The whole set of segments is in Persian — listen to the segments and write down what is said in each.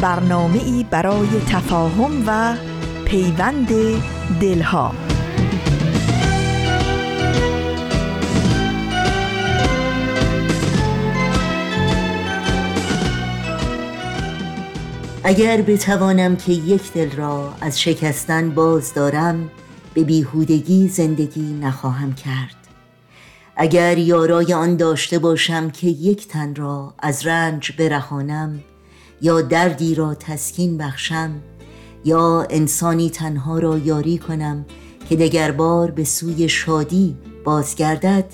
برنامه ای برای تفاهم و پیوند دلها. اگر بتوانم که یک دل را از شکستن باز دارم به بیهودگی زندگی نخواهم کرد. اگر یارای آن داشته باشم که یک تن را از رنج برهانم یا دردی را تسکین بخشم یا انسانی تنها را یاری کنم که دگر بار به سوی شادی بازگردد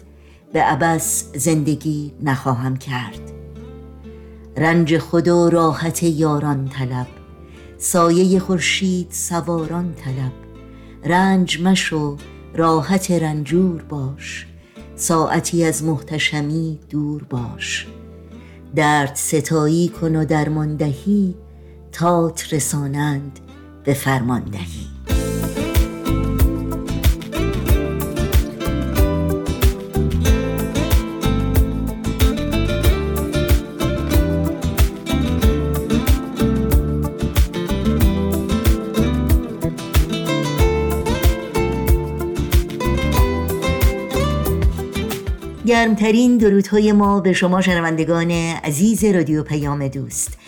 به عبس زندگی نخواهم کرد. رنج خود و راحت یاران طلب سایه خورشید سواران طلب. رنج مشو راحت رنجور باش ساعتی از محتشمی دور باش. درد ستایی کن و درماندهی تات رسانند به فرماندهی. گرمترین درودهای ما به شما شنوندگان عزیز رادیو پیام دوست.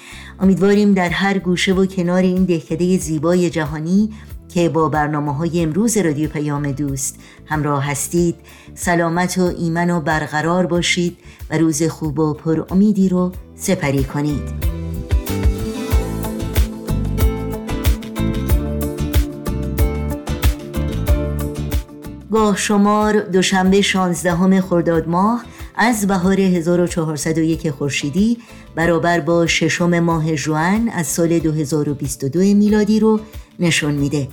امیدواریم در هر گوشه و کنار این دهکده زیبای جهانی که با برنامه های امروز رادیو پیام دوست همراه هستید سلامت و ایمن و برقرار باشید و روز خوب و پر امیدی رو سپری کنید. گاه شمار دوشنبه 16 خرداد ماه از بهار 1401 خورشیدی برابر با ششم ماه جوان از سال 2022 میلادی رو نشون میده.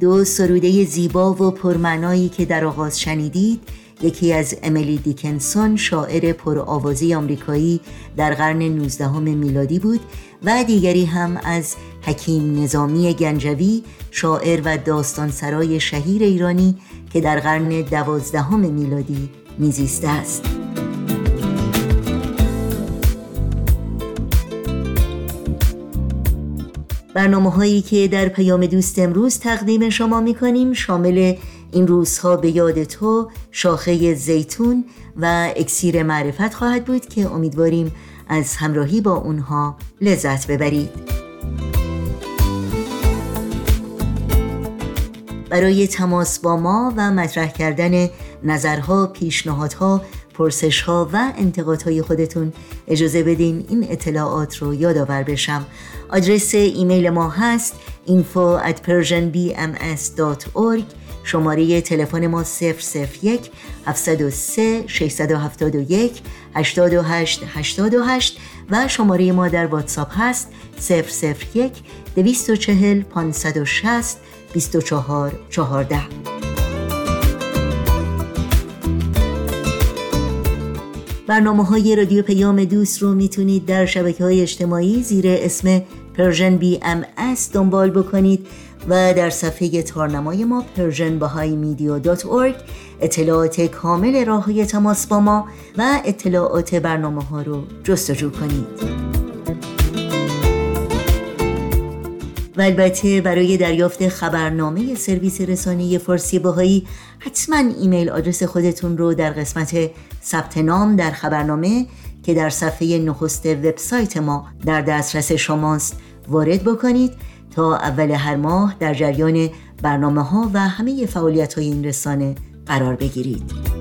دو سروده زیبا و پرمعنایی که در آغاز شنیدید یکی از امیلی دیکنسون شاعر پرآوازی آمریکایی در قرن 19 میلادی بود و دیگری هم از حکیم نظامی گنجوی شاعر و داستانسرای شهیر ایرانی که در قرن دوازدهم میلادی میزیسته است. برنامه هایی که در پیام دوست امروز تقدیم شما می کنیم شامل این روزها به یاد تو شاخه زیتون و اکسیر معرفت خواهد بود که امیدواریم از همراهی با اونها لذت ببرید. برای تماس با ما و مطرح کردن نظرها، پیشنهادها، پرسشها و انتقادهای خودتون اجازه بدین این اطلاعات رو یادآور بشم. آدرس ایمیل ما هست info at persianbms.org شماره تلفن ما 001 703 671 828 828 و شماره ما در واتساپ هست 001 240 560 24 14 برنامه های رادیو پیام دوست رو می‌تونید در شبکه های اجتماعی زیر اسم Persian BM دنبال بکنید. و در صفحه تارنمای ما Persian اطلاعات کامل راه تماس با ما و اطلاعات برنامه ها رو جستجو کنید. و البته برای دریافت خبرنامه سرویس رسانه فارسی باهایی حتما ایمیل آدرس خودتون رو در قسمت ثبت نام در خبرنامه که در صفحه نخست وبسایت ما در دسترس شماست وارد بکنید. تا اول هر ماه در جریان برنامه ها و همه فعالیت های این رسانه قرار بگیرید.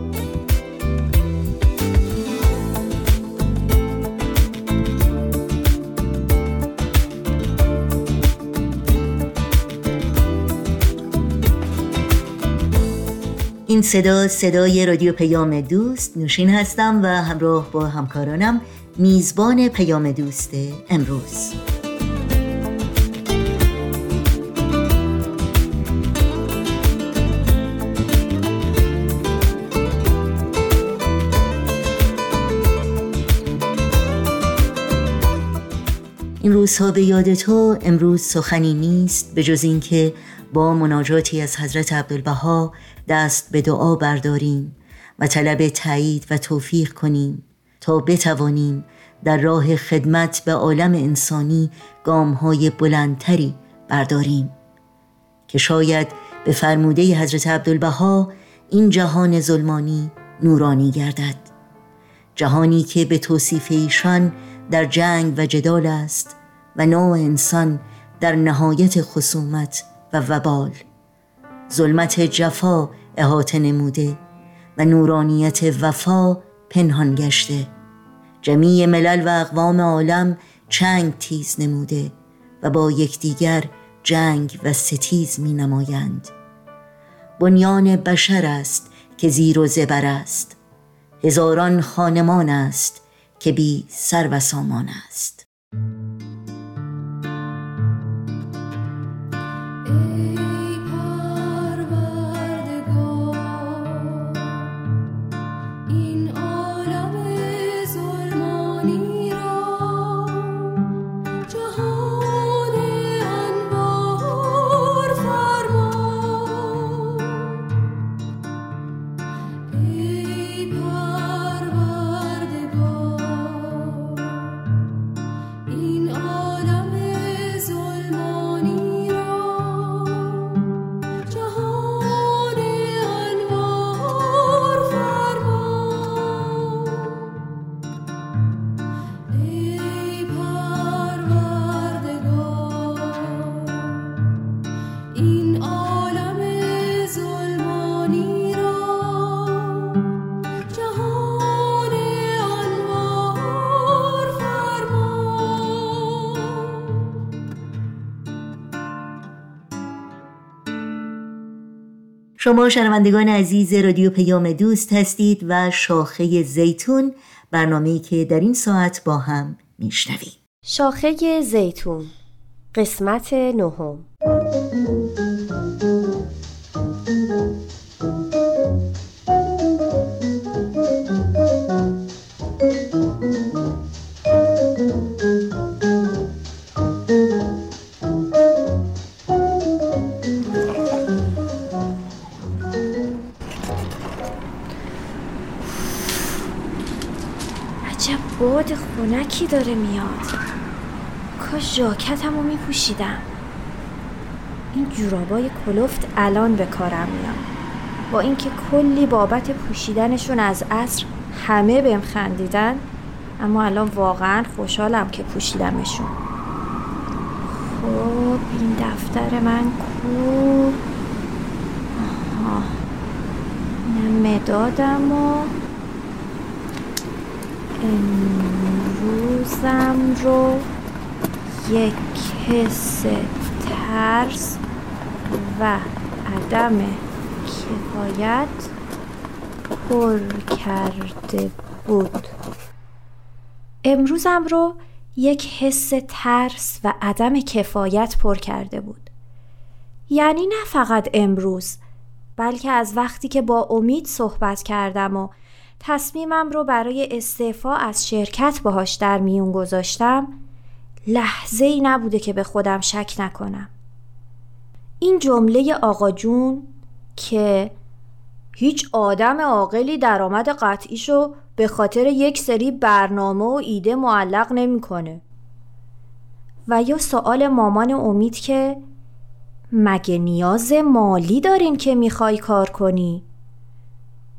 این صدا صدای رادیو پیام دوست نوشین هستم و همراه با همکارانم میزبان پیام دوست امروز. این روزها به یاد تو امروز سخنی نیست به جز اینکه با مناجاتی از حضرت عبدالبها دست به دعا برداریم و طلب تایید و توفیق کنیم تا بتوانیم در راه خدمت به عالم انسانی گامهای بلندتری برداریم. که شاید به فرموده حضرت عبدالبها این جهان ظلمانی نورانی گردد. جهانی که به توصیف ایشان در جنگ و جدال است و نوع انسان در نهایت خصومت و وبال. ظلمت جفا احاطه نموده و نورانیت وفا پنهان گشته. جمیع ملل و اقوام عالم چنگ تیز نموده و با یکدیگر جنگ و ستیز می نمایند. بنیان بشر است که زیر و زبر است. هزاران خانمان است که بی سر و سامان است. شما شنوندگان عزیز رادیو پیام دوست هستید و شاخه زیتون برنامه‌ای که در این ساعت با هم میشنویم. شاخه زیتون قسمت نهم. داره میاد. کاش جاکتم رو میپوشیدم. این جورابای کلفت الان به کارم میاد. با اینکه کلی بابت پوشیدنشون از عصر همه بهم خندیدن اما الان واقعا خوشحالم که پوشیدمشون. خب این دفتر من کو؟ آها. مدادم و امروزم رو یک حس ترس و عدم کفایت پر کرده بود. امروزم رو یک حس ترس و عدم کفایت پر کرده بود. یعنی نه فقط امروز بلکه از وقتی که با امید صحبت کردم و تصمیمم رو برای استعفا از شرکت باهاش در میون گذاشتم لحظه ای نبوده که به خودم شک نکنم این جمله آقا جون که هیچ آدم عاقلی درآمد قطعیشو به خاطر یک سری برنامه و ایده معلق نمی‌کنه. و یا سوال مامان امید که مگه نیاز مالی دارین که می‌خوای کار کنی؟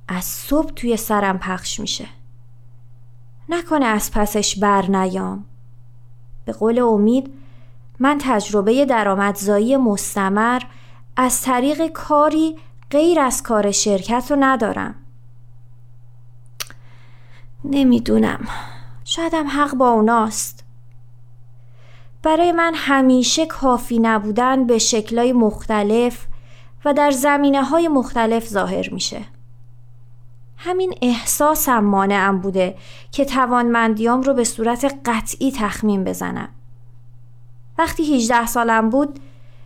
از صبح توی سرم پخش میشه. نکنه از پسش بر نیام. به قول امید من تجربه درآمدزایی مستمر از طریق کاری غیر از کار شرکت رو ندارم. نمی‌دونم. شایدم حق با اوناست. برای من همیشه کافی نبودن به شکلای مختلف و در زمینه های مختلف ظاهر میشه. همین احساسم مانعم بوده که توانمندیام رو به صورت قطعی تخمین بزنم. وقتی 18 سالم بود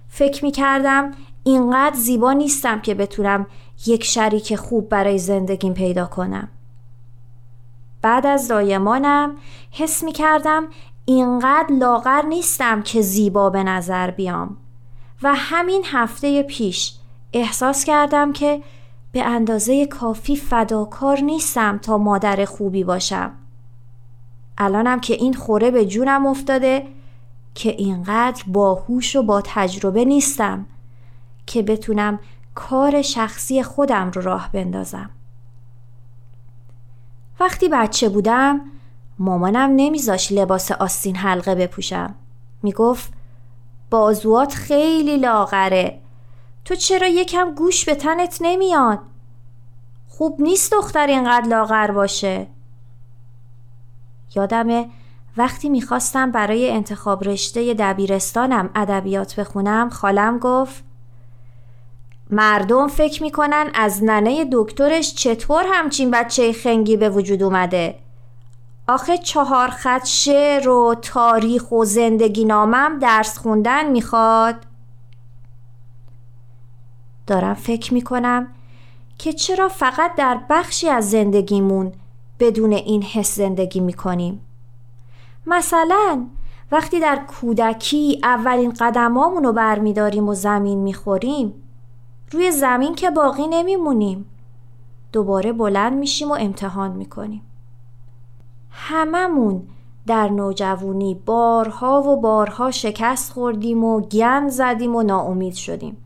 فکر می کردم اینقدر زیبا نیستم که بتونم یک شریک خوب برای زندگیم پیدا کنم. بعد از دایمانم حس می کردم اینقدر لاغر نیستم که زیبا به نظر بیام و همین هفته پیش احساس کردم که به اندازه کافی فداکار نیستم تا مادر خوبی باشم. الانم که این خوره به جونم افتاده که اینقدر باهوش و با تجربه نیستم که بتونم کار شخصی خودم رو راه بندازم. وقتی بچه بودم مامانم نمیذاش لباس آستین حلقه بپوشم. می‌گفت بازوات خیلی لاغره. تو چرا یکم گوش به تنت نمیاد؟ خوب نیست دختر اینقدر لاغر باشه. یادمه وقتی می‌خواستم برای انتخاب رشته دبیرستانم ادبیات بخونم خالم گفت مردم فکر می‌کنن از ننه دکترش چطور همچین بچه خنگی به وجود اومده آخه چهار خط شعر و تاریخ و زندگی نامم درس خوندن می‌خواد دارم فکر می‌کنم که چرا فقط در بخشی از زندگیمون بدون این حس زندگی می‌کنیم. مثلا وقتی در کودکی اولین قدمامون رو برمیداریم و زمین می‌خوریم روی زمین که باقی نمیمونیم دوباره بلند میشیم و امتحان می‌کنیم. هممون در نوجوانی بارها و بارها شکست خوردیم و گند زدیم و ناامید شدیم.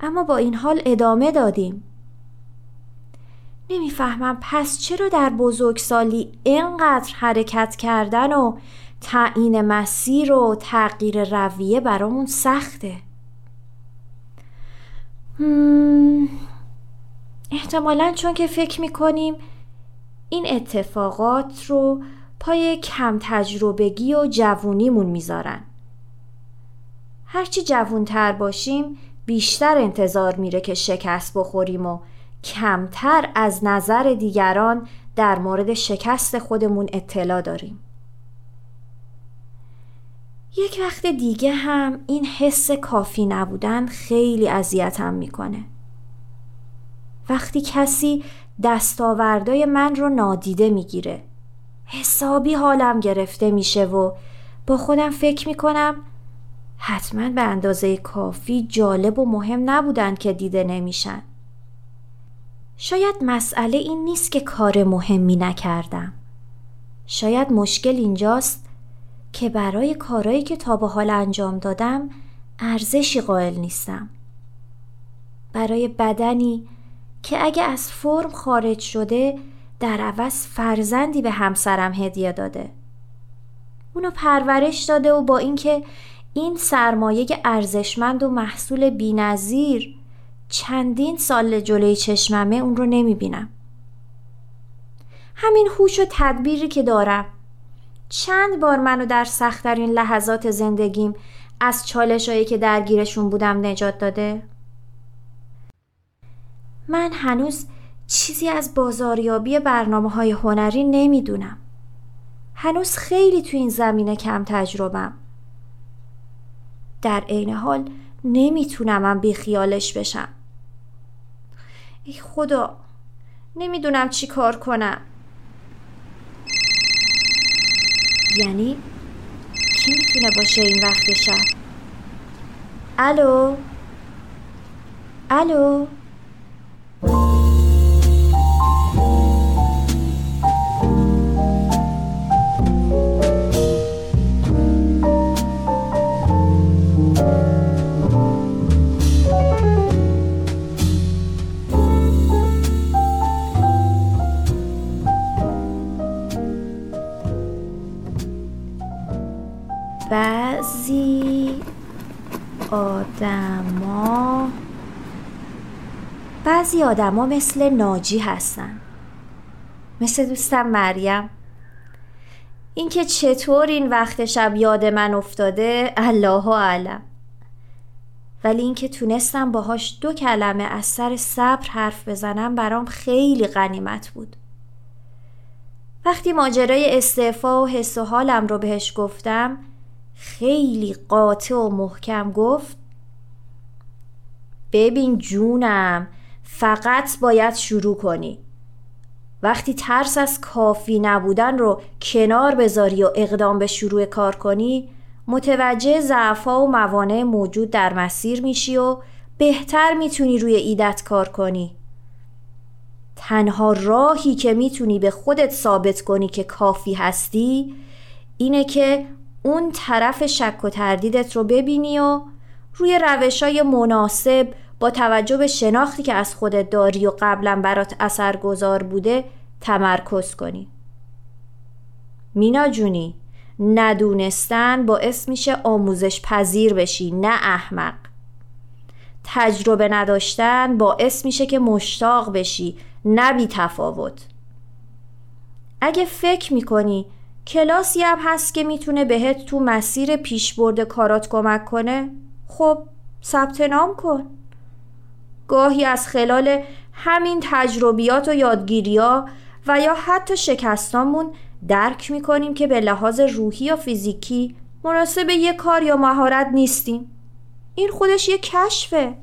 اما با این حال ادامه دادیم. نمی‌فهمم پس چرا در بزرگسالی اینقدر حرکت کردن و تعیین مسیر و تغییر رویه برامون سخته؟ احتمالا چون که فکر می‌کنیم این اتفاقات رو پای کم تجربگی و جوونیمون می‌ذارن. هرچی جوونتر باشیم بیشتر انتظار میره که شکست بخوریم و کمتر از نظر دیگران در مورد شکست خودمون اطلاع داریم. یک وقت دیگه هم این حس کافی نبودن خیلی اذیتم می‌کنه. وقتی کسی دستاوردای من رو نادیده می‌گیره حسابی حالم گرفته میشه و با خودم فکر می‌کنم حتما به اندازه کافی جالب و مهم نبودن که دیده نمیشن. شاید مسئله این نیست که کار مهمی نکردم. شاید مشکل اینجاست که برای کارهایی که تا به حال انجام دادم ارزشی قائل نیستم. برای بدنی که اگه از فرم خارج شده در عوض فرزندی به همسرم هدیه داده. اونو پرورش داده و با اینکه این سرمایه ارزشمند و محصول بینظیر چندین سال جلوی چشممه اون رو نمی‌بینم. همین هوش و تدبیری که دارم چند بار منو در سختترین لحظات زندگیم از چالشهایی که درگیرشون بودم نجات داده؟ من هنوز چیزی از بازاریابی برنامه های هنری نمی‌دونم. هنوز خیلی تو این زمینه کم تجربم در عین حال نمی‌تونم بی خیالش بشم. ای خدا نمی‌دونم چی کار کنم. یعنی کی می‌تونه باشه این وقت شب؟ الو؟ الو؟ بعضی آدما مثل ناجی هستن. مثل دوستم مریم. اینکه چطور این وقت شب یاد من افتاده الله و علم ولی اینکه تونستم باهاش دو کلمه از سر صبر حرف بزنم برام خیلی غنیمت بود. وقتی ماجرای استعفا و حس و حالم رو بهش گفتم خیلی قاطع و محکم گفت ببین جونم فقط باید شروع کنی. وقتی ترس از کافی نبودن رو کنار بذاری و اقدام به شروع کار کنی متوجه ضعفا و موانع موجود در مسیر میشی و بهتر می‌تونی روی ایدت کار کنی. تنها راهی که می‌تونی به خودت ثابت کنی که کافی هستی اینه که اون طرف شک و تردیدت رو ببینی و روی روش های مناسب با توجه به شناختی که از خودت داری و قبلا برات اثرگذار بوده تمرکز کنی. مینا جونی ندونستن باعث میشه آموزش پذیر بشی نه احمق. تجربه نداشتن باعث میشه که مشتاق بشی نه بی تفاوت اگه فکر می‌کنی کلاسی هم هست که می‌تونه بهت تو مسیر پیشبرد کارات کمک کنه خب ثبت نام کن. گاهی از خلال همین تجربیات و یادگیریا و یا حتی شکستامون درک می‌کنیم که به لحاظ روحی یا فیزیکی مناسب یه کار یا مهارت نیستیم. این خودش یه کشفه.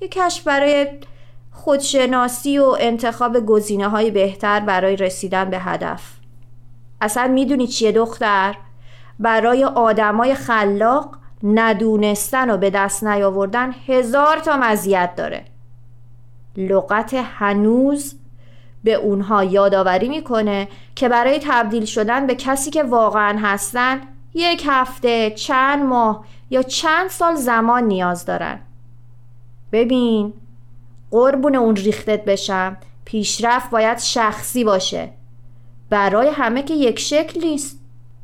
یه کشف برای خودشناسی و انتخاب گزینه های بهتر برای رسیدن به هدف. اصلا می‌دونی چیه دختر؟ برای آدمای خلاق ندونستن و به دست نیاوردن هزار تا مزیت داره. لغت هنوز به اونها یادآوری می‌کنه که برای تبدیل شدن به کسی که واقعا هستن یک هفته، چند ماه یا چند سال زمان نیاز دارن. ببین قربون اون ریختت بشم. پیشرفت باید شخصی باشه. برای همه که یک شکل نیست.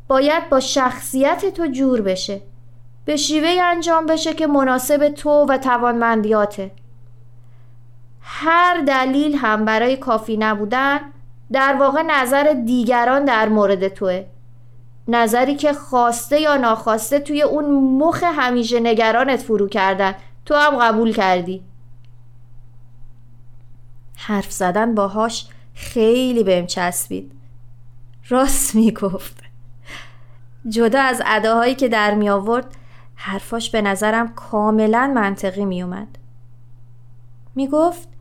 باید با شخصیت تو جور بشه. به شیوه انجام بشه که مناسب تو و توانمندیاته. هر دلیل هم برای کافی نبودن در واقع نظر دیگران در مورد توه. نظری که خواسته یا ناخواسته توی اون مخ همیشه نگرانت فرو کردن. تو هم قبول کردی. حرف زدن باهاش خیلی بهم چسبید. راست می‌گفت. جدا از اداهایی که در می آورد حرفاش به نظرم کاملا منطقی می اومد. می گفت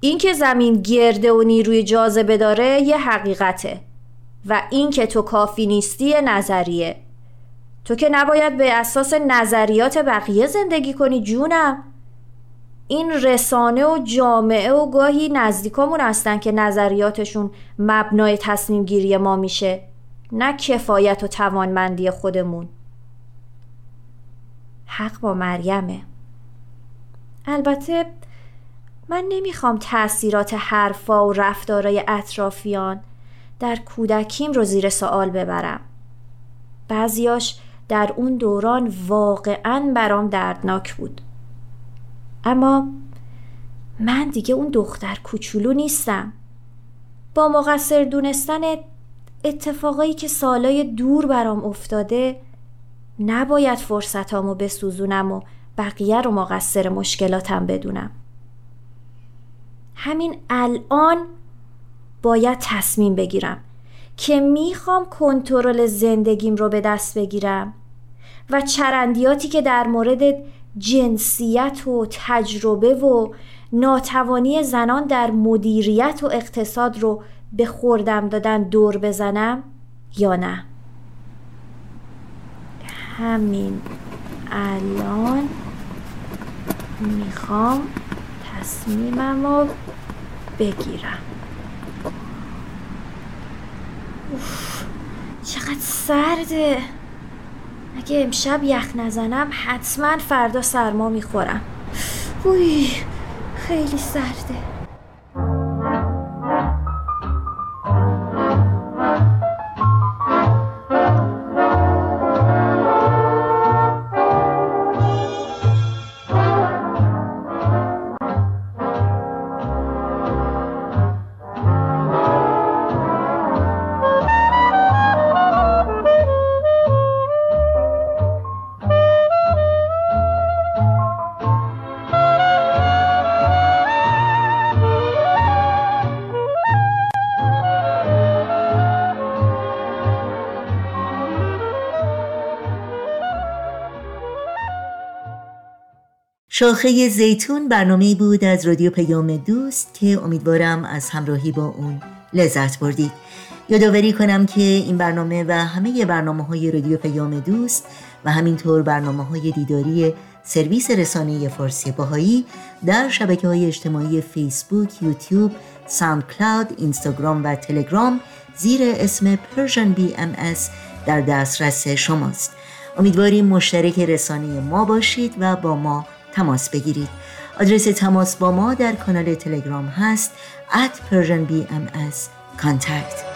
اینکه زمین گرده و نیروی جاذبه داره یه حقیقته و اینکه تو کافی نیستی نظریه. تو که نباید به اساس نظریات بقیه زندگی کنی جونم. این رسانه و جامعه و گاهی نزدیکامون هستن که نظریاتشون مبنای تصمیم گیری ما میشه نه کفایت و توانمندی خودمون. حق با مریمه البته من نمی‌خوام تأثیرات حرفا و رفتارای اطرافیان در کودکیم رو زیر سوال ببرم. بعضیاش در اون دوران واقعا برام دردناک بود. اما من دیگه اون دختر کوچولو نیستم. با مقصر دونستن اتفاقایی که سالای دور برام افتاده نباید فرصتامو بسوزونم و بقیه رو مقصر مشکلاتم بدونم. همین الان باید تصمیم بگیرم که می‌خوام کنترل زندگیم رو به دست بگیرم و چرندیاتی که در مورد جنسیت و تجربه و ناتوانی زنان در مدیریت و اقتصاد رو به خوردم دادن دور بزنم یا نه؟ همین الان می‌خوام تصمیمم رو بگیرم. اوف چقدر سرده. اگه امشب یخ نزنم حتما فردا سرما می‌خورم. وی خیلی سرده. شاخه زیتون برنامه بود از رادیو پیام دوست که امیدوارم از همراهی با اون لذت بردید. یادآوری کنم که این برنامه و همه برنامه های رادیو پیام دوست و همینطور برنامه های دیداری سرویس رسانه فارسی باهایی در شبکه های اجتماعی فیسبوک، یوتیوب، ساوند کلاود، اینستاگرام و تلگرام زیر اسم Persian BMS در دسترس شماست. امیدواریم مشترک رسانه ما باشید و با ما تماس بگیرید. آدرس تماس با ما در کانال تلگرام هست at Persian BMS contact.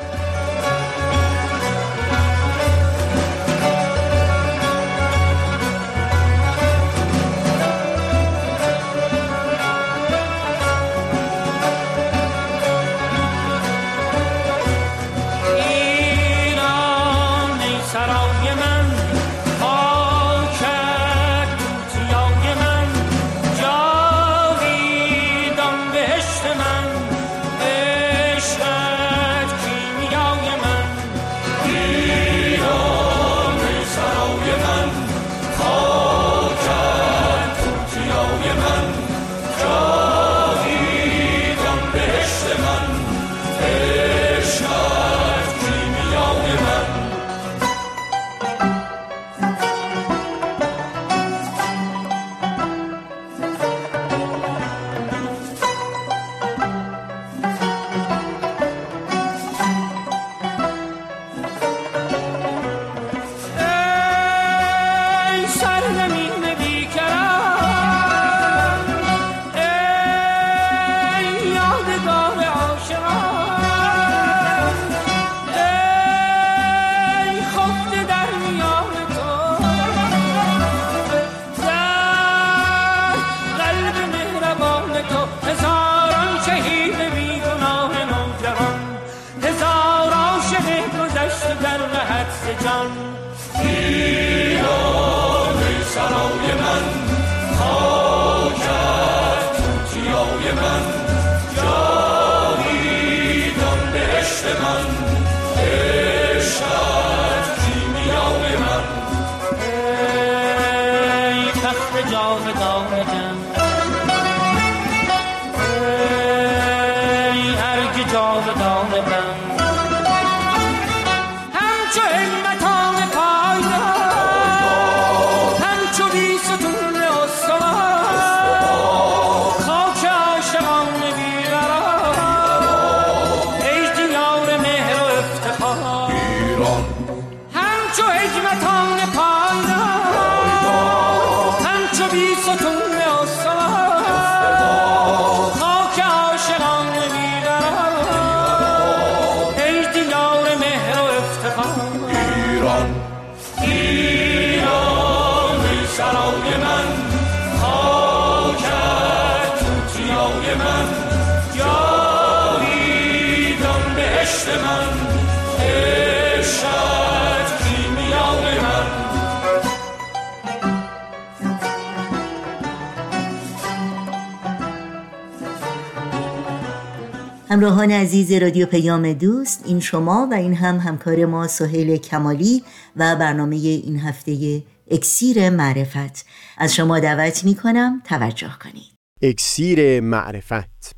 همراهان عزیز رادیو پیام دوست این شما و این هم همکار ما سهیل کمالی و برنامه این هفته اکسیر معرفت. از شما دعوت می کنم توجه کنید. اکسیر معرفت.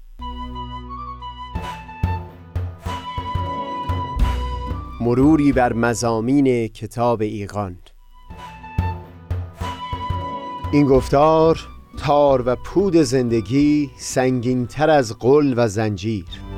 مروری بر مزامین کتاب ایقان این گفتار تار و پود زندگی سنگین تر از قل و زنجیر.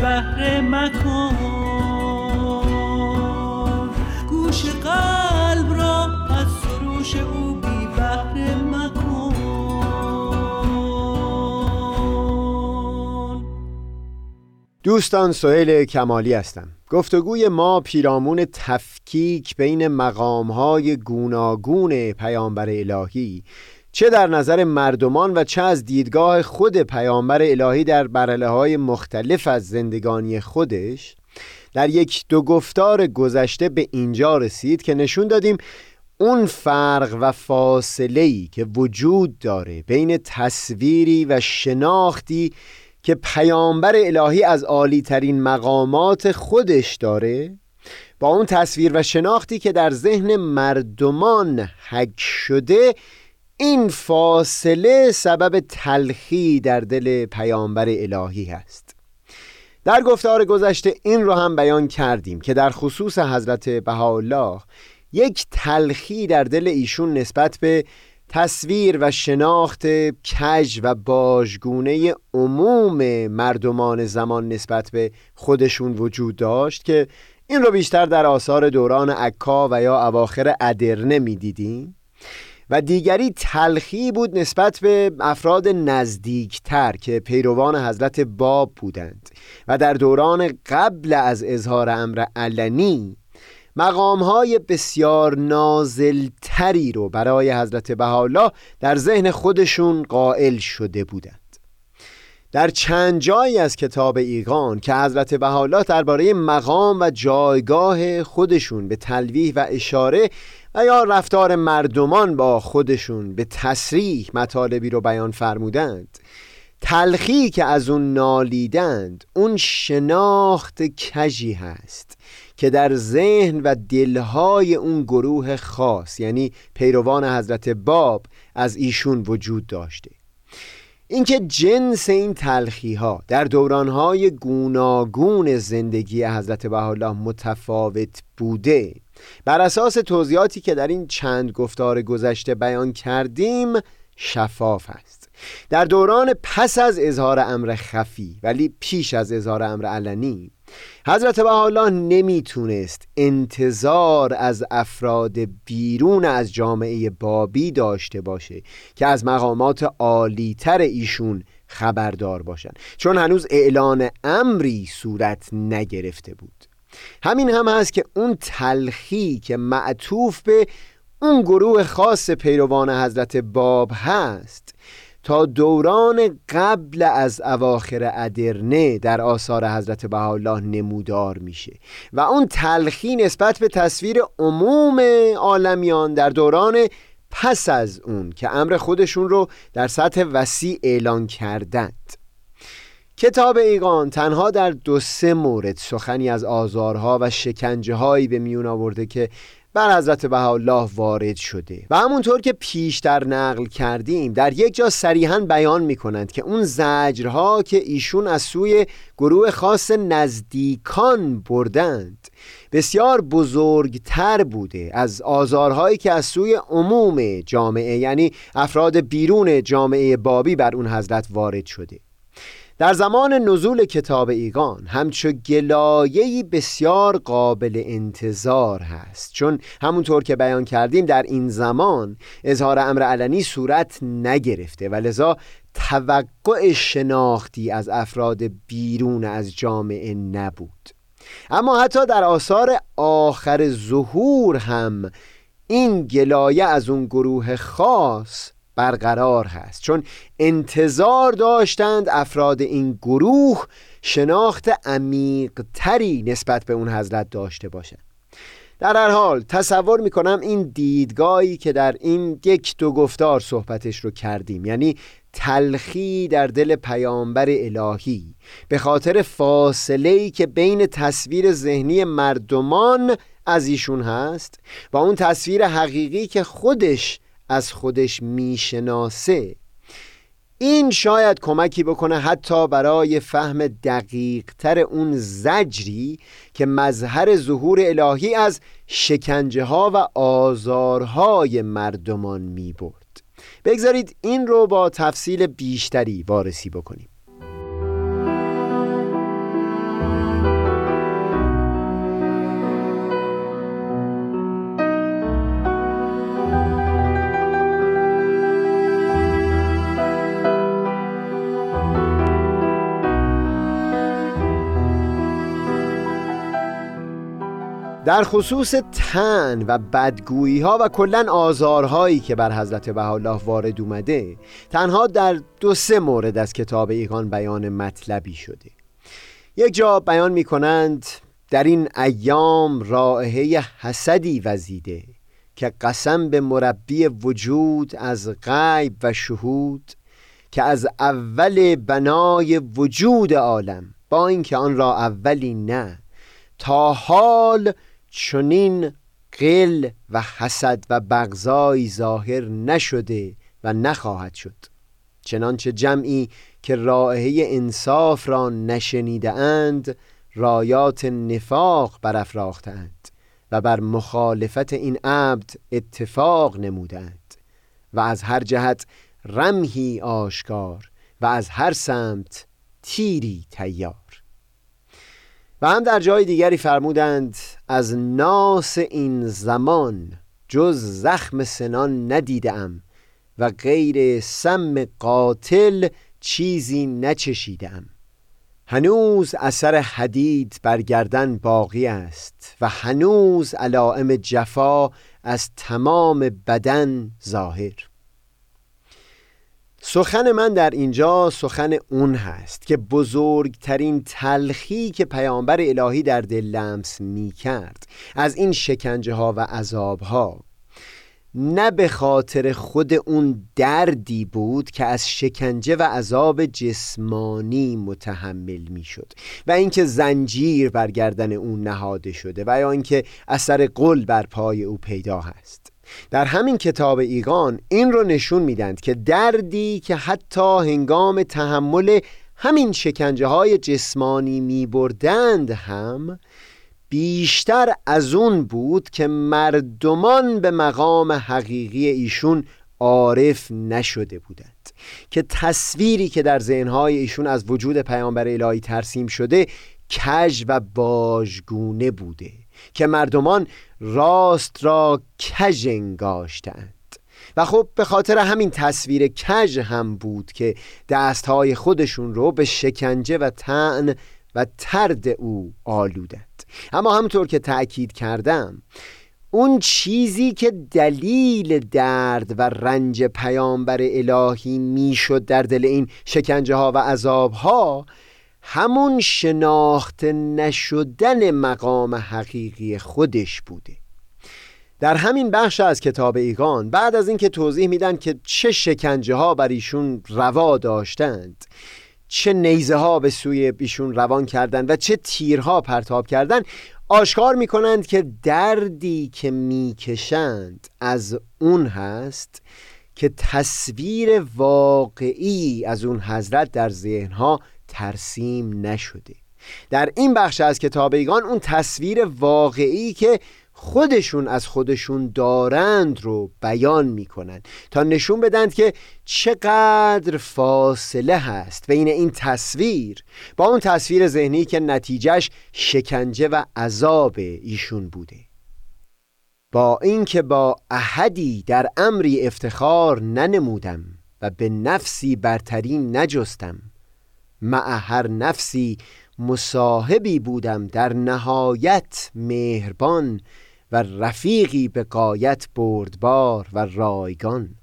بهره مکن. گوش قلب را از سروش او بی بهره مکن. دوستان سهیل کمالی هستم. گفتگوی ما پیرامون تفکیک بین مقامهای گوناگون پیامبر الهی چه در نظر مردمان و چه از دیدگاه خود پیامبر الهی در برله های مختلف از زندگانی خودش در یک دو گفتار گذشته به اینجا رسید که نشون دادیم اون فرق و فاصله ای که وجود داره بین تصویری و شناختی که پیامبر الهی از عالی ترین مقامات خودش داره با اون تصویر و شناختی که در ذهن مردمان حک شده این فاصله سبب تلخی در دل پیامبر الهی هست. در گفتار گذشته این رو هم بیان کردیم که در خصوص حضرت بهاءالله یک تلخی در دل ایشون نسبت به تصویر و شناخت کج و باژگونه عموم مردمان زمان نسبت به خودشون وجود داشت که این رو بیشتر در آثار دوران عکا و یا اواخر ادرنه می‌دیدیم. و دیگری تلخی بود نسبت به افراد نزدیکتر که پیروان حضرت باب بودند. و در دوران قبل از اظهار امر علنی مقام های بسیار نازلتری رو برای حضرت بهاءالله در ذهن خودشون قائل شده بودند. در چند جایی از کتاب ایقان که حضرت بهاءالله درباره مقام و جایگاه خودشون به تلویح و اشاره و یا رفتار مردمان با خودشون به تصریح مطالبی رو بیان فرمودند. تلخی که از اون نالیدند اون شناخت کجی هست که در ذهن و دلهای اون گروه خاص یعنی پیروان حضرت باب از ایشون وجود داشته. اینکه جنس این تلخی ها در دورانهای گوناگون زندگی حضرت بهاءالله متفاوت بوده. بر اساس توضیحاتی که در این چند گفتار گذشته بیان کردیم شفاف است. در دوران پس از اظهار امر خفی ولی پیش از اظهار امر علنی حضرت بهاءالله نمی‌تونست انتظار از افراد بیرون از جامعه بابی داشته باشه که از مقامات عالیتر ایشون خبردار باشن. چون هنوز اعلان امری صورت نگرفته بود. همین هم هست که اون تلخی که معطوف به اون گروه خاص پیروان حضرت باب هست تا دوران قبل از اواخر ادرنه در آثار حضرت بهاءالله نمودار میشه و اون تلخی نسبت به تصویر عموم عالمیان در دوران پس از اون که امر خودشون رو در سطح وسیع اعلان کردند. کتاب ایقان تنها در دو سه مورد سخنی از آزارها و شکنجه هایی به میون آورده که بر حضرت بهاءالله وارد شده. و همونطور که پیشتر نقل کردیم در یک جا صریحا بیان می کنند که اون زجرها که ایشون از سوی گروه خاص نزدیکان بردند بسیار بزرگتر بوده از آزارهایی که از سوی عموم جامعه یعنی افراد بیرون جامعه بابی بر اون حضرت وارد شده. در زمان نزول کتاب ایگان همچو گلایهی بسیار قابل انتظار هست. چون همونطور که بیان کردیم در این زمان اظهار امر علنی صورت نگرفته و لذا توقع شناختی از افراد بیرون از جامعه نبود. اما حتی در آثار آخر ظهور هم این گلایه از اون گروه خاص برقرار هست. چون انتظار داشتند افراد این گروه شناخت عمیقتری نسبت به اون حضرت داشته باشند. در هر حال تصور می‌کنم این دیدگاهی که در این یک دو گفتار صحبتش رو کردیم یعنی تلخی در دل پیامبر الهی به خاطر فاصله که بین تصویر ذهنی مردمان از ایشون هست و اون تصویر حقیقی که خودش از خودش می‌شناسه. این شاید کمکی بکنه حتی برای فهم دقیق تر اون زجری که مظهر ظهور الهی از شکنجه ها و آزارهای مردمان می برد بگذارید این رو با تفصیل بیشتری وارسی بکنیم. در خصوص تن و بدگویی ها و کلا آزارهایی که بر حضرت بهاءالله وارد اومده تنها در دو سه مورد از کتاب ایقان بیان مطلبی شده. یک جا بیان می کنند در این ایام رائحه حسدی وزیده که قسم به مربی وجود از غیب و شهود که از اول بنای وجود عالم با اینکه آن را اولی نه تا حال چنین قل و حسد و بغضای ظاهر نشده و نخواهد شد. چنانچه جمعی که رائحه انصاف را نشنیده اند رایات نفاق برافراختند و بر مخالفت این عبد اتفاق نمودند و از هر جهت رمهی آشکار و از هر سمت تیری تیار و هم در جای دیگری فرمودند از ناس این زمان جز زخم سنان ندیدم و غیر سم قاتل چیزی نچشیدم. هنوز اثر حدید بر گردن باقی است و هنوز علائم جفا از تمام بدن ظاهر. سخن من در اینجا سخن اون هست که بزرگترین تلخی که پیامبر الهی در دل لمس می کرد از این شکنجه ها و عذاب ها نه به خاطر خود اون دردی بود که از شکنجه و عذاب جسمانی متحمل می‌شد و اینکه زنجیر بر گردن اون نهاده شده و یا اینکه اثر قل بر پای او پیدا هست. در همین کتاب ایگان این رو نشون میدند که دردی که حتی هنگام تحمل همین شکنجه های جسمانی می بردند هم بیشتر از اون بود که مردمان به مقام حقیقی ایشون عارف نشده بودند. که تصویری که در ذهنهای ایشون از وجود پیامبر الهی ترسیم شده کج و باژگونه بوده. که مردمان راست را کژ انگاشتند. و خب به خاطر همین تصویر کژ هم بود که دستهای خودشون رو به شکنجه و تن و ترد او آلودند. اما همونطور که تأکید کردم اون چیزی که دلیل درد و رنج پیامبر الهی می‌شد در دل این شکنجه ها و عذاب ها همون شناخت نشدن مقام حقیقی خودش بوده. در همین بخش از کتاب ایگان بعد از اینکه توضیح میدن که چه شکنجه ها بر ایشون روا داشتند چه نیزه ها به سوی ایشون روان کردند و چه تیرها پرتاب کردند آشکار می‌کنند که دردی که می‌کشند از اون هست که تصویر واقعی از اون حضرت در ذهنها ترسیم نشده. در این بخش از کتابیگان اون تصویر واقعی که خودشون از خودشون دارند رو بیان می‌کنن تا نشون بدند که چقدر فاصله هست بین این تصویر با اون تصویر ذهنی که نتیجهش شکنجه و عذاب ایشون بوده. با اینکه با احدی در امری افتخار ننمودم و به نفسی برتری نجستم مع هر نفسی مصاحبی بودم در نهایت مهربان و رفیقی به قایت بردبار و رایگان.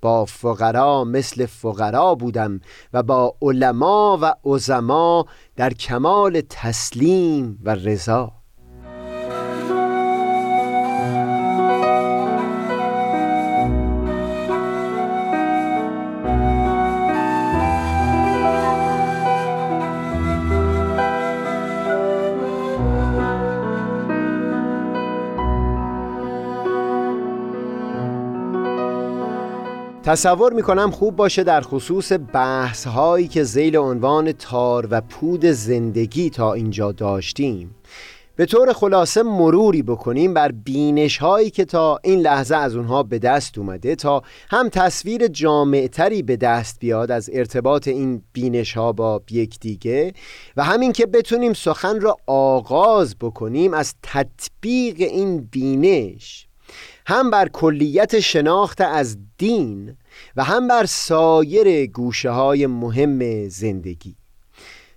با فقرا مثل فقرا بودم و با علما و عظما در کمال تسلیم و رضا. تصور می‌کنم خوب باشه در خصوص بحث هایی که زیل عنوان تار و پود زندگی تا اینجا داشتیم. به طور خلاصه مروری بکنیم بر بینش هایی که تا این لحظه از اونها به دست اومده تا هم تصویر جامعتری به دست بیاد از ارتباط این بینش ها با یکدیگه و همین که بتونیم سخن را آغاز بکنیم از تطبیق این بینش. هم بر کلیت شناخت از دین و هم بر سایر گوشه های مهم زندگی.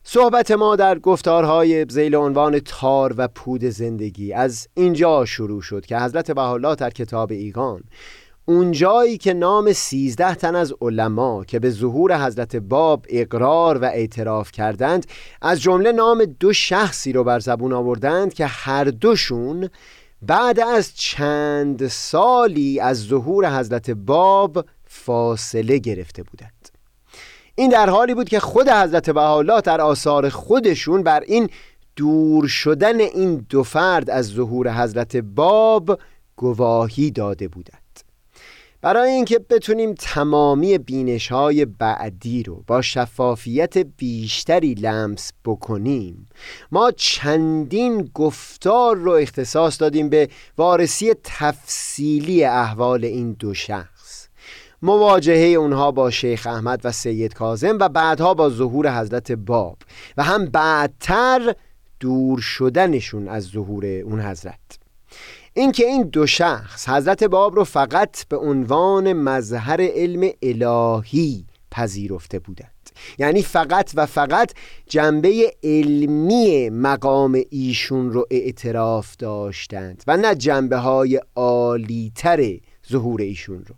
صحبت ما در گفتارهای زیل عنوان تار و پود زندگی از اینجا شروع شد که حضرت بهاءالله در کتاب ایگان اونجایی که نام سیزده تن از علما که به ظهور حضرت باب اقرار و اعتراف کردند از جمله نام دو شخصی رو بر زبون آوردند که هر دوشون بعد از چند سالی از ظهور حضرت باب فاصله گرفته بودند. این در حالی بود که خود حضرت بهاءالله در آثار خودشون بر این دور شدن این دو فرد از ظهور حضرت باب گواهی داده بودند. برای اینکه بتونیم تمامی بینش های بعدی رو با شفافیت بیشتری لمس بکنیم ما چندین گفتار رو اختصاص دادیم به وارسی تفصیلی احوال این دو شخص مواجهه اونها با شیخ احمد و سید کازم و بعدها با ظهور حضرت باب و هم بعدتر دور شدنشون از ظهور اون حضرت. اینکه این دو شخص حضرت باب رو فقط به عنوان مظهر علم الهی پذیرفته بودند. یعنی فقط و فقط جنبه علمی مقام ایشون رو اعتراف داشتند و نه جنبه های عالیتر ظهور ایشون رو.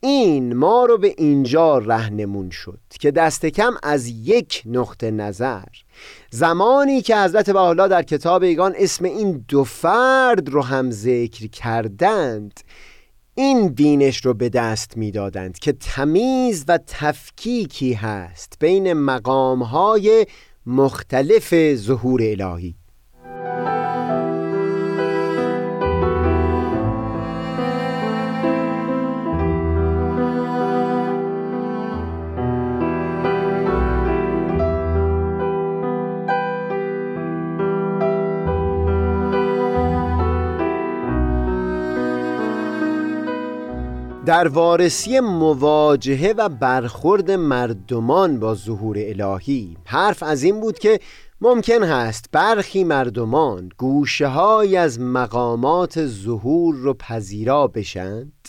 این ما رو به اینجا رهنمون شد که دست کم از یک نقطه نظر. زمانی که حضرت بحالا در کتاب ایگان اسم این دو فرد رو هم ذکر کردند این بینش رو به دست می‌دادند که تمیز و تفکیکی هست بین مقامهای مختلف ظهور الهی. در وارسی مواجهه و برخورد مردمان با ظهور الهی. حرف از این بود که ممکن هست برخی مردمان گوشه های از مقامات ظهور رو پذیرا بشند.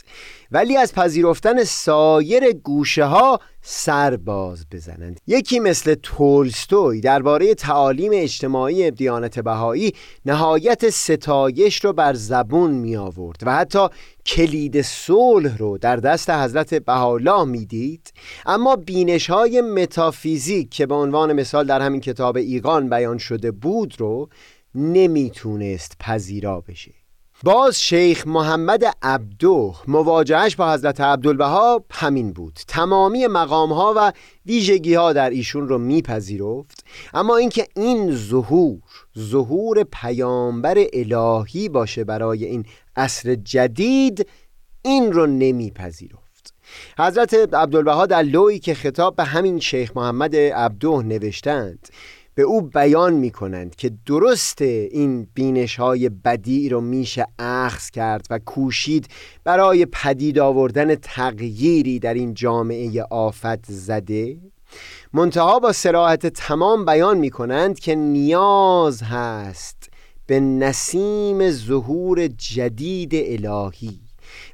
ولی از پذیرفتن سایر گوشه ها سر باز بزنند. یکی مثل تولستوی درباره تعالیم اجتماعی دیانت بهایی نهایت ستایش رو بر زبون می آورد و حتی کلید صلح رو در دست حضرت بهاءالله می‌دید. اما بینش های متافیزیک که به عنوان مثال در همین کتاب ایقان بیان شده بود رو نمی‌تونست پذیرا بشه. باز شیخ محمد عبدو مواجهش با حضرت عبدالبها همین بود. تمامی مقام ها و ویژگی ها در ایشون رو میپذیرفت. اما اینکه این ظهور ظهور پیامبر الهی باشه برای این عصر جدید این رو نمیپذیرفت. حضرت عبدالبها در لوی که خطاب به همین شیخ محمد عبدو نوشتند به او بیان می کنند که درست این بینش های بدی رو میشه اخذ کرد و کوشید برای پدید آوردن تغییری در این جامعه آفت زده. منتها با سراحت تمام بیان می کنند که نیاز هست به نسیم ظهور جدید الهی.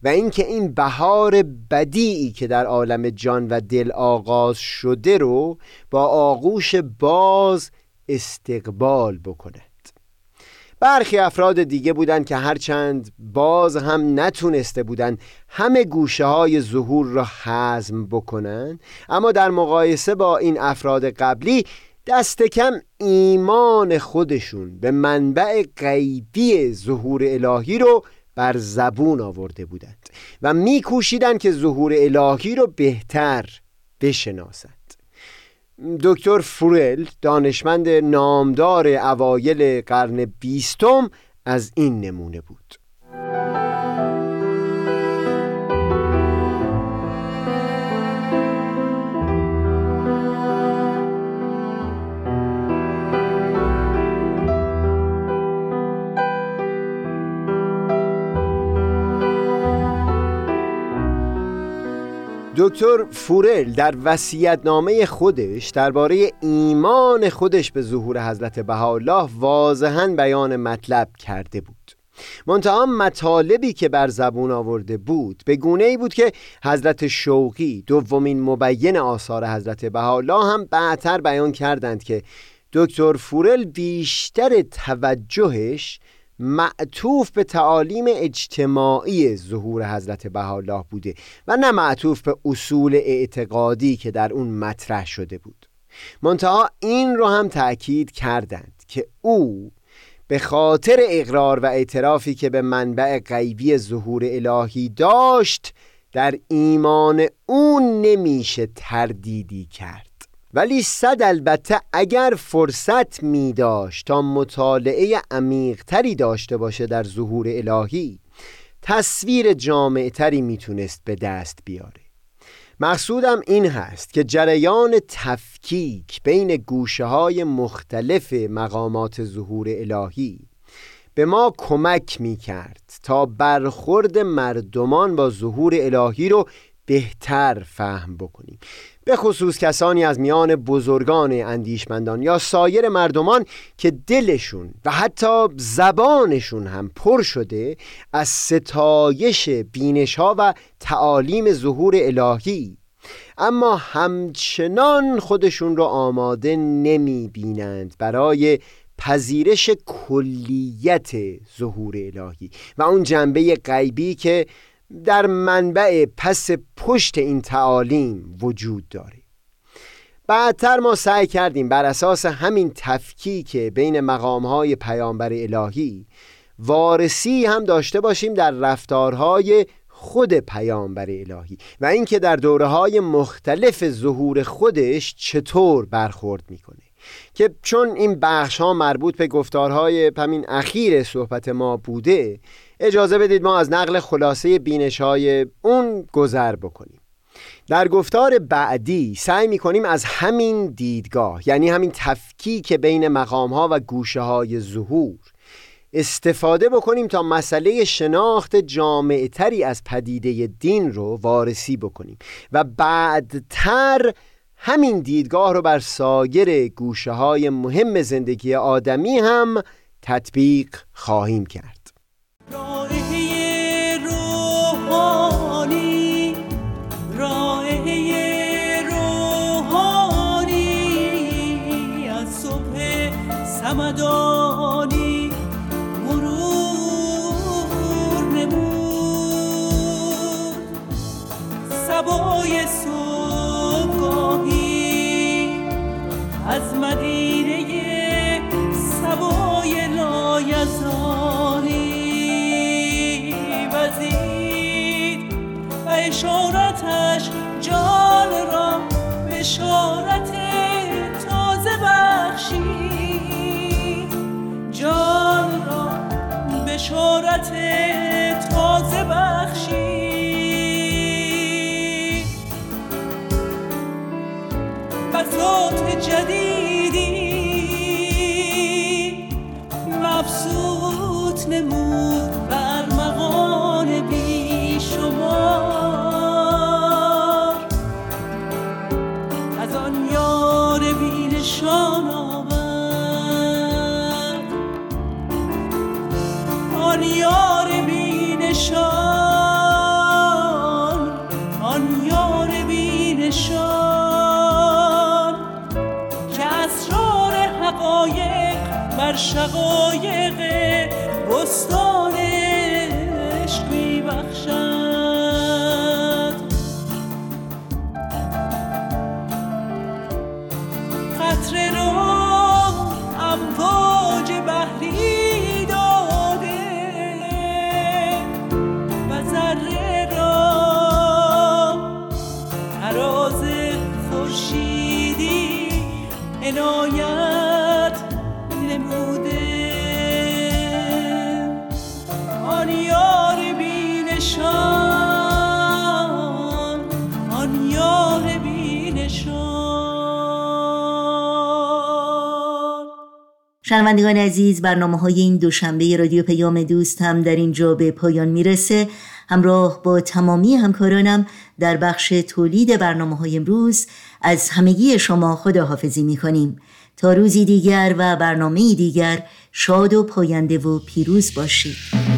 و اینکه این بهار بدیعی که در عالم جان و دل آغاز شده رو با آغوش باز استقبال بکند. برخی افراد دیگه بودند که هرچند باز هم نتونسته بودند همه گوشه های ظهور را حزم بکنند اما در مقایسه با این افراد قبلی دست کم ایمان خودشون به منبع غیبی ظهور الهی رو بر زبون آورده بودند و میکوشیدند که ظهور الهی رو بهتر بشناسند. دکتر فورل دانشمند نامدار اوایل قرن بیستم از این نمونه بود. دکتر فورل در وصیت‌نامه خودش درباره ایمان خودش به ظهور حضرت بهاءالله واضحا بیان مطلب کرده بود. منتها مطالبی که بر زبون آورده بود به گونه ای بود که حضرت شوقی دومین مبین آثار حضرت بهاءالله هم بعدتر بیان کردند که دکتر فورل بیشتر توجهش معطوف به تعالیم اجتماعی ظهور حضرت بهاءالله بوده و نه معطوف به اصول اعتقادی که در اون مطرح شده بود. منتها این رو هم تأکید کردند که او به خاطر اقرار و اعترافی که به منبع غیبی ظهور الهی داشت در ایمان او نمیشه تردیدی کرد. ولی صد البته اگر فرصت می داشت تا مطالعه عمیقتری داشته باشه در ظهور الهی تصویر جامعتری می‌تونست به دست بیاره. مقصودم این هست که جریان تفکیک بین گوشه های مختلف مقامات ظهور الهی به ما کمک می کرد تا برخورد مردمان با ظهور الهی رو بهتر فهم بکنیم. به خصوص کسانی از میان بزرگان اندیشمندان یا سایر مردمان که دلشون و حتی زبانشون هم پر شده از ستایش بینش ها و تعالیم ظهور الهی. اما همچنان خودشون رو آماده نمی بینند برای پذیرش کلیت ظهور الهی. و اون جنبه غیبی که در منبع پس پشت این تعالیم وجود داره. بعدتر ما سعی کردیم بر اساس همین تفکیک بین مقامهای پیامبر الهی وارسی هم داشته باشیم در رفتارهای خود پیامبر الهی و اینکه در دوره های مختلف ظهور خودش چطور برخورد می‌کنه. که چون این بخش ها مربوط به گفتارهای همین اخیر صحبت ما بوده اجازه بدید ما از نقل خلاصه بینش های اون گذر بکنیم. در گفتار بعدی سعی می کنیم از همین دیدگاه یعنی همین تفکیک بین مقام ها و گوشه های ظهور استفاده بکنیم تا مسئله شناخت جامعتری از پدیده دین رو وارسی بکنیم و بعدتر همین دیدگاه رو بر سایر گوشه های مهم زندگی آدمی هم تطبیق خواهیم کرد. بشارت تازه بخشید شقایق بستان شنوندگان عزیز برنامه های این دوشنبه رادیو پیام دوست هم در اینجا به پایان می‌رسه. همراه با تمامی همکارانم در بخش تولید برنامه های امروز از همگی شما خداحافظی می کنیم تا روزی دیگر و برنامه دیگر شاد و پاینده و پیروز باشید.